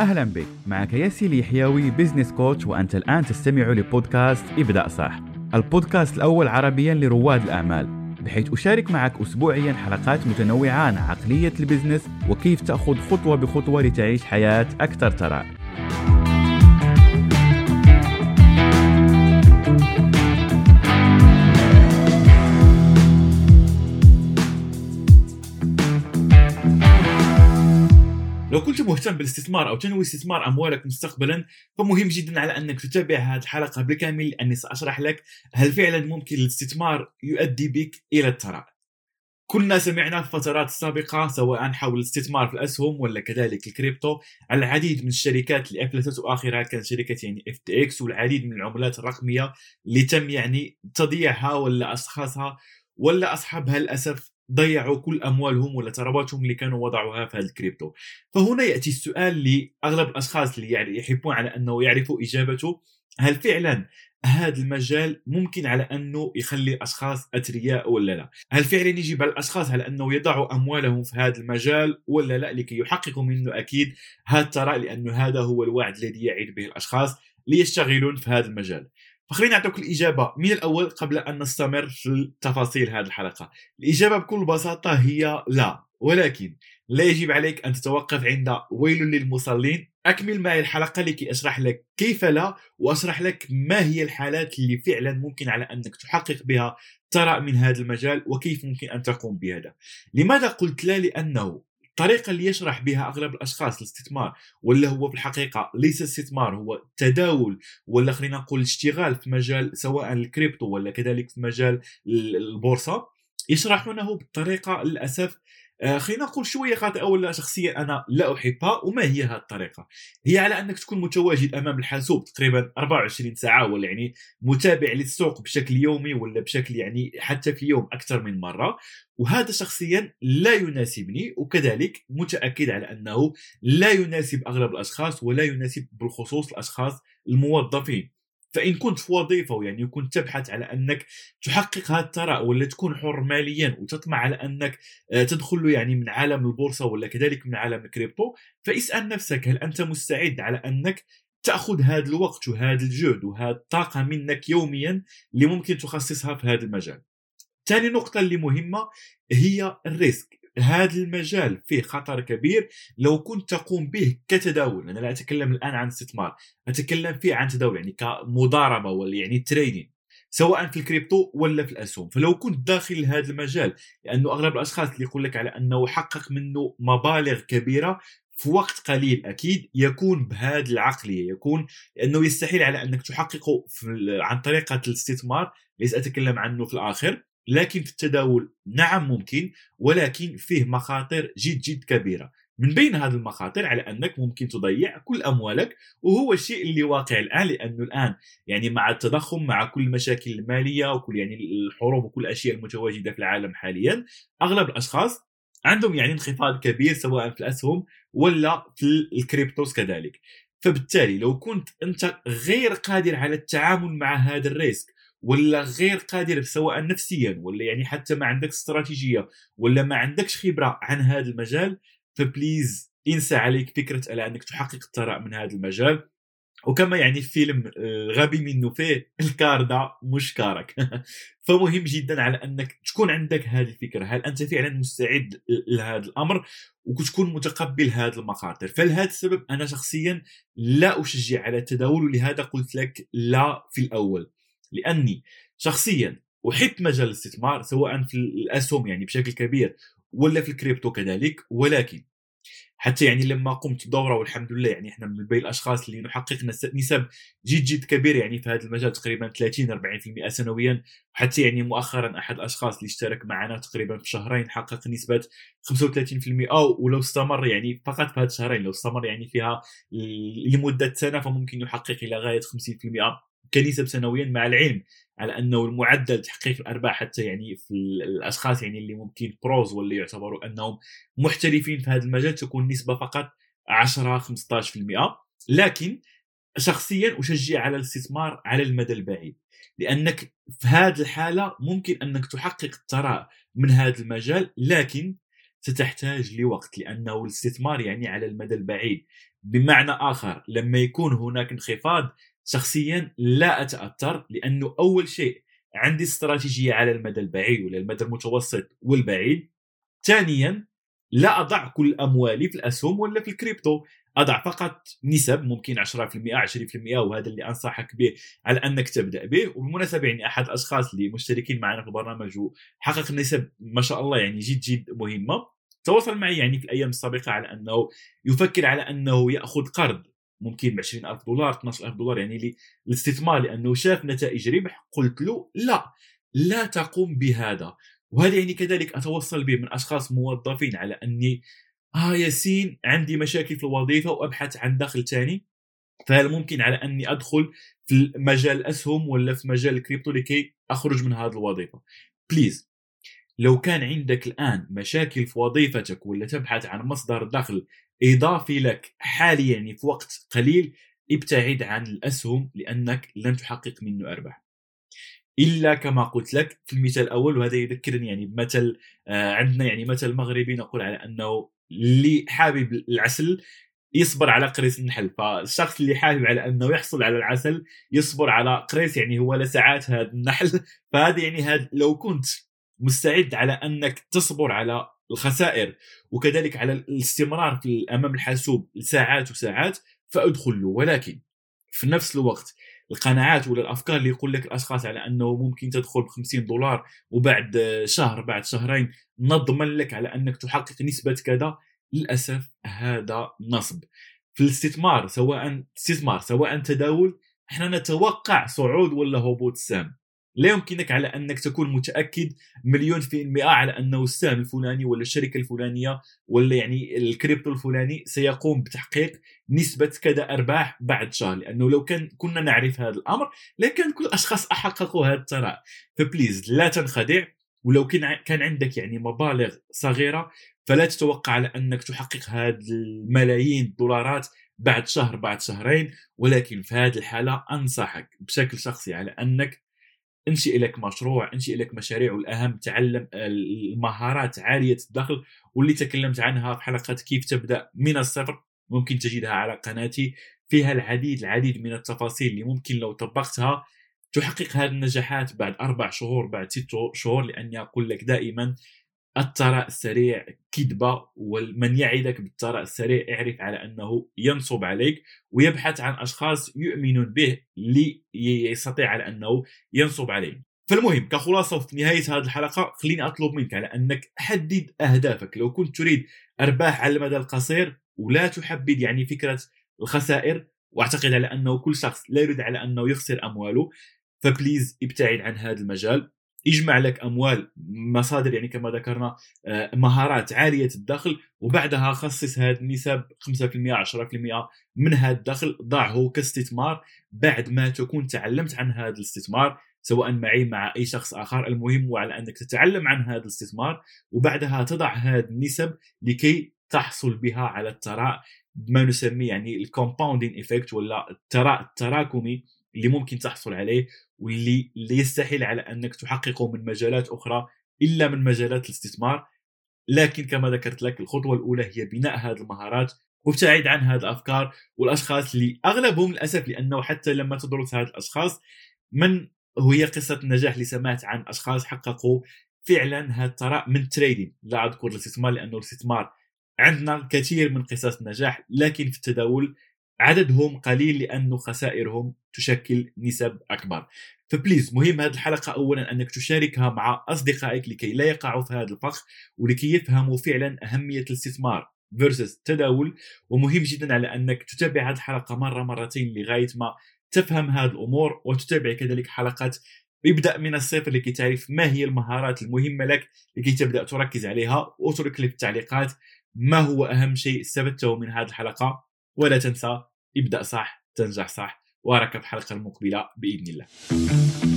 أهلا بك. معك ياسين اليحيوي business coach وأنت الآن تستمع لبودكاست ابدأ صح. البودكاست الأول عربيا لرواد الأعمال بحيث أشارك معك أسبوعيا حلقات متنوعة عن عقلية ال business وكيف تأخذ خطوة بخطوة لتعيش حياة أكثر ثراء كنت مهتم بالاستثمار أو تنوي استثمار اموالك مستقبلا فمهم جدا على أنك تتابع هذه الحلقة بالكامل لأني سأشرح لك هل فعلا ممكن الاستثمار يؤدي بك إلى الثراء. كنا سمعنا في الفترات السابقة سواء حول الاستثمار في الأسهم ولا كذلك الكريبتو على العديد من الشركات اللي أفلست وآخرها كانت شركة يعني إكس والعديد من العملات الرقمية اللي تم يعني تضييعها ولا أشخاصها ولا أصحابها للأسف ضيعوا كل أموالهم ولا ثرواتهم اللي كانوا وضعوها في هذا الكريبتو فهنا يأتي السؤال لاغلب الأشخاص اللي يعني يحبون على أنه يعرفوا إجابته هل فعلا هذا المجال ممكن على أنه يخلي أشخاص أثرياء ولا لا؟ هل فعلا يجب على الأشخاص على أنه يضعوا أموالهم في هذا المجال ولا لا لكي يحققوا منه أكيد هذا الثراء لأنه هذا هو الوعد الذي يعد به الأشخاص ليشتغلون في هذا المجال. فخلينا نعطيك الإجابة. من الأول قبل أن نستمر في تفاصيل هذه الحلقة؟ الإجابة بكل بساطة هي لا. ولكن لا يجب عليك أن تتوقف عند ويل للمصلين. أكمل معي الحلقة لكي أشرح لك كيف لا وأشرح لك ما هي الحالات اللي فعلا ممكن على أنك تحقق بها. ثراء من هذا المجال وكيف ممكن أن تقوم بهذا. لماذا قلت لا؟ لأنه الطريقة اللي يشرح بها أغلب الأشخاص الاستثمار ولا هو في الحقيقة ليس استثمار هو تداول ولا خلينا نقول اشتغال في مجال سواء الكريبتو ولا كذلك في مجال البورصة يشرحونه بالطريقة للأسف خلينا نقول شوية خاطئه ولا شخصيا أنا لا أحبها وما هي هذه الطريقة؟ هي على أنك تكون متواجد أمام الحاسوب تقريبا 24 ساعة ولا يعني متابع للسوق بشكل يومي ولا بشكل يعني حتى في اليوم أكثر من مرة. وهذا شخصيا لا يناسبني وكذلك متأكد على أنه لا يناسب أغلب الأشخاص ولا يناسب بالخصوص الأشخاص الموظفين. فإن كنت في وظيفة يعني كنت تبحث على أنك تحقق هذا الثراء ولا تكون حر ماليا وتطمع على أنك آه، تدخل يعني من عالم البورصة ولا كذلك من عالم الكريبتو فاسأل نفسك هل أنت مستعد على أنك تأخذ هذا الوقت وهذا الجهد وهذه الطاقة منك يوميا اللي ممكن تخصصها في هذا المجال؟ ثاني نقطة اللي مهمة هي ال risk. هذا المجال فيه خطر كبير. لو كنت تقوم به كتداول أنا لا أتكلم الآن عن استثمار أتكلم فيه عن تداول يعني كمضاربة ولا يعني تريدين سواء في الكريبتو ولا في الأسهم. فلو كنت داخل هذا المجال لأنه أغلب الأشخاص اللي يقول لك على أنه حقق منه مبالغ كبيرة في وقت قليل أكيد يكون بهذه العقلية. يكون أنه يستحيل على أنك تحققه عن طريقة الاستثمار ليس أتكلم عنه في الآخر. لكن في التداول نعم ممكن ولكن فيه مخاطر جد جد كبيرة. من بين هذه المخاطر على أنك ممكن تضيع كل أموالك وهو الشيء اللي واقع الآن لأنه الآن يعني مع التضخم مع كل المشاكل المالية وكل يعني الحروب وكل الأشياء المتواجدة في العالم حاليا أغلب الأشخاص عندهم يعني انخفاض كبير سواء في الأسهم ولا في ال cryptos كذلك. فبالتالي لو كنت أنت غير قادر على التعامل مع هذا ال risk ولا غير قادر سواء نفسيا ولا يعني حتى ما عندك استراتيجية ولا ما عندكش خبرة عن هذا المجال فبليز انسى عليك فكرة على أنك تحقق الثراء من هذا المجال. وكما يعني في فيلم آه، غبي منه فيه الكاردا مش كارك فمهم جدا على أنك تكون عندك هذه الفكرة. هل أنت فعلا مستعد لهذا الأمر؟ وتكون متقبل هذه المخاطر. فلهذا السبب؟ أنا شخصيا لا أشجع على التداول ولهذا قلت لك لا في الأول. لأني شخصيا أحب مجال الاستثمار سواء في الأسهم يعني بشكل كبير ولا في الكريبتو كذلك ولكن حتى يعني لما قمت بدوره والحمد لله يعني إحنا من بين الأشخاص اللي نحقق نسب جد جد كبيره يعني في هذا المجال تقريبا 30 40% سنويا وحتى يعني مؤخرا أحد الأشخاص اللي اشترك معنا تقريبا في شهرين حقق نسبة 35% أو ولو استمر يعني فقط في هذه الشهرين لو استمر يعني فيها لمدة سنة فممكن يحقق إلى غاية 50% كنسب سنويا مع العلم على أنه المعدل تحقيق الأرباح حتى يعني في الأشخاص يعني اللي ممكن بروز واللي يعتبروا أنهم محترفين في هذا المجال تكون نسبة فقط 10 15% لكن شخصيا أشجع على الاستثمار على المدى البعيد لأنك في هذه الحالة ممكن أنك تحقق الثراء من هذا المجال لكن ستحتاج لوقت لأنه الاستثمار يعني على المدى البعيد. بمعنى آخر لما يكون هناك انخفاض شخصيا لا أتأثر لأنه أول شيء عندي استراتيجية على المدى البعيد ولا المدى المتوسط والبعيد. ثانيا لا أضع كل أموالي في الأسهم ولا في الكريبتو. أضع فقط نسب ممكن 10% 20% وهذا اللي أنصحك به على أنك تبدأ به. وبالمناسبة يعني أحد الاشخاص اللي مشتركين معنا في البرنامج وحقق نسب ما شاء الله يعني جد جد مهمة. تواصل معي يعني في الأيام السابقة على أنه يفكر على أنه يأخذ قرض. ممكن ب 20000 دولار 12000 دولار يعني للاستثمار لأنه شاف نتائج ربح قلت له لا لا تقوم بهذا. وهذا يعني كذلك أتوصل به من أشخاص موظفين على أني آه ياسين عندي مشاكل في الوظيفة وأبحث عن دخل ثاني فهل ممكن على أني أدخل في مجال الاسهم ولا في مجال الكريبتو لكي أخرج من هذه الوظيفة؟ بليز لو كان عندك الآن مشاكل في وظيفتك ولا تبحث عن مصدر دخل إضافي لك حاليا يعني في وقت قليل ابتعد عن الأسهم لأنك لن تحقق منه أرباح. إلا كما قلت لك في المثال الأول وهذا يذكرني يعني بمثل آه عندنا يعني مثل مغربي نقول على أنه اللي حابب العسل يصبر على قريص النحل فالشخص اللي حابب على أنه يحصل على العسل يصبر على قريص يعني هو لساعات هذا النحل. فهذا يعني هذا لو كنت مستعد على أنك تصبر على الخسائر. وكذلك على الاستمرار في أمام الحاسوب لساعات وساعات فأدخل له. ولكن في نفس الوقت القناعات ولا الأفكار اللي يقول لك الأشخاص على أنه ممكن تدخل ب 50 دولار وبعد شهر بعد شهرين نضمن لك على أنك تحقق نسبة كذا للأسف هذا نصب. في الاستثمار سواء استثمار سواء تداول إحنا نتوقع صعود ولا هبوط السهم لا يمكنك على أنك تكون متأكد مليون في المئة على أنه السهم الفلاني ولا الشركة الفلانية ولا يعني الكريبتو الفلاني سيقوم بتحقيق نسبة كذا أرباح بعد شهر لأنه لو كان كنا نعرف هذا الأمر لكان كل الأشخاص أحققوا هذا الثراء. ف please لا تنخدع ولو كان عندك يعني مبالغ صغيرة فلا تتوقع على أنك تحقق هذه الملايين الدولارات بعد شهر بعد شهرين ولكن في هذه الحالة أنصحك بشكل شخصي على أنك انشئ لك مشروع انشئ لك مشاريع والأهم تعلم المهارات عالية الدخل واللي تكلمت عنها في حلقة كيف تبدأ من الصفر ممكن تجدها على قناتي. فيها العديد العديد من التفاصيل اللي ممكن لو طبقتها تحقق هذه النجاحات بعد أربع شهور بعد ست شهور لأني أقول لك دائما الثراء السريع كذبة ومن يعدك بالثراء السريع اعرف على أنه ينصب عليك ويبحث عن أشخاص يؤمنون به ليستطيع على أنه ينصب عليه فالمهم كخلاصة في نهاية هذه الحلقة خليني أطلب منك على أنك حدد أهدافك. لو كنت تريد أرباح على المدى القصير ولا تحبذ يعني فكرة الخسائر واعتقد على أنه كل شخص لا يريد على أنه يخسر أمواله ف please ابتعد عن هذا المجال. يجمع لك أموال مصادر يعني كما ذكرنا آه، مهارات عالية الدخل وبعدها خصص هذه النسب 5% 10% من هذا الدخل ضعه كاستثمار بعد ما تكون تعلمت عن هذا الاستثمار سواء معي مع أي شخص آخر. المهم هو على أنك تتعلم عن هذا الاستثمار وبعدها تضع هذه النسب لكي تحصل بها على الثراء ما نسميه يعني ال compounding effect ولا الثراء التراكمي اللي ممكن تحصل عليه واللي اللي يستحيل على أنك تحققه من مجالات أخرى إلا من مجالات الاستثمار. لكن كما ذكرت لك الخطوة الأولى هي بناء هذه المهارات وابتعد عن هذه الأفكار والأشخاص اللي أغلبهم للأسف لأنه حتى لما تدرس هذه الأشخاص من هي قصة النجاح اللي سمعت عن أشخاص حققوا فعلا هذا الثراء من تريدين لا أذكر الاستثمار لأنه الاستثمار عندنا الكثير من قصص النجاح لكن في التداول عددهم قليل لأن خسائرهم تشكل نسب أكبر. فبليز مهم هذه الحلقة أولا أنك تشاركها مع أصدقائك لكي لا يقعوا في هذا الفخ ولكي يفهموا فعلا أهمية الاستثمار versus تداول ومهم جدا على أنك تتابع هذه الحلقة مرة مرتين لغاية ما تفهم هذه الأمور وتتابع كذلك حلقات ابدأ من الصفر لكي تعرف ما هي المهارات المهمة لك لكي تبدأ تركز عليها واترك لي في التعليقات ما هو أهم شيء استفدته من هذه الحلقة. ولا تنسى ابدأ صح تنجح صح. وأراك في الحلقة المقبلة بإذن الله.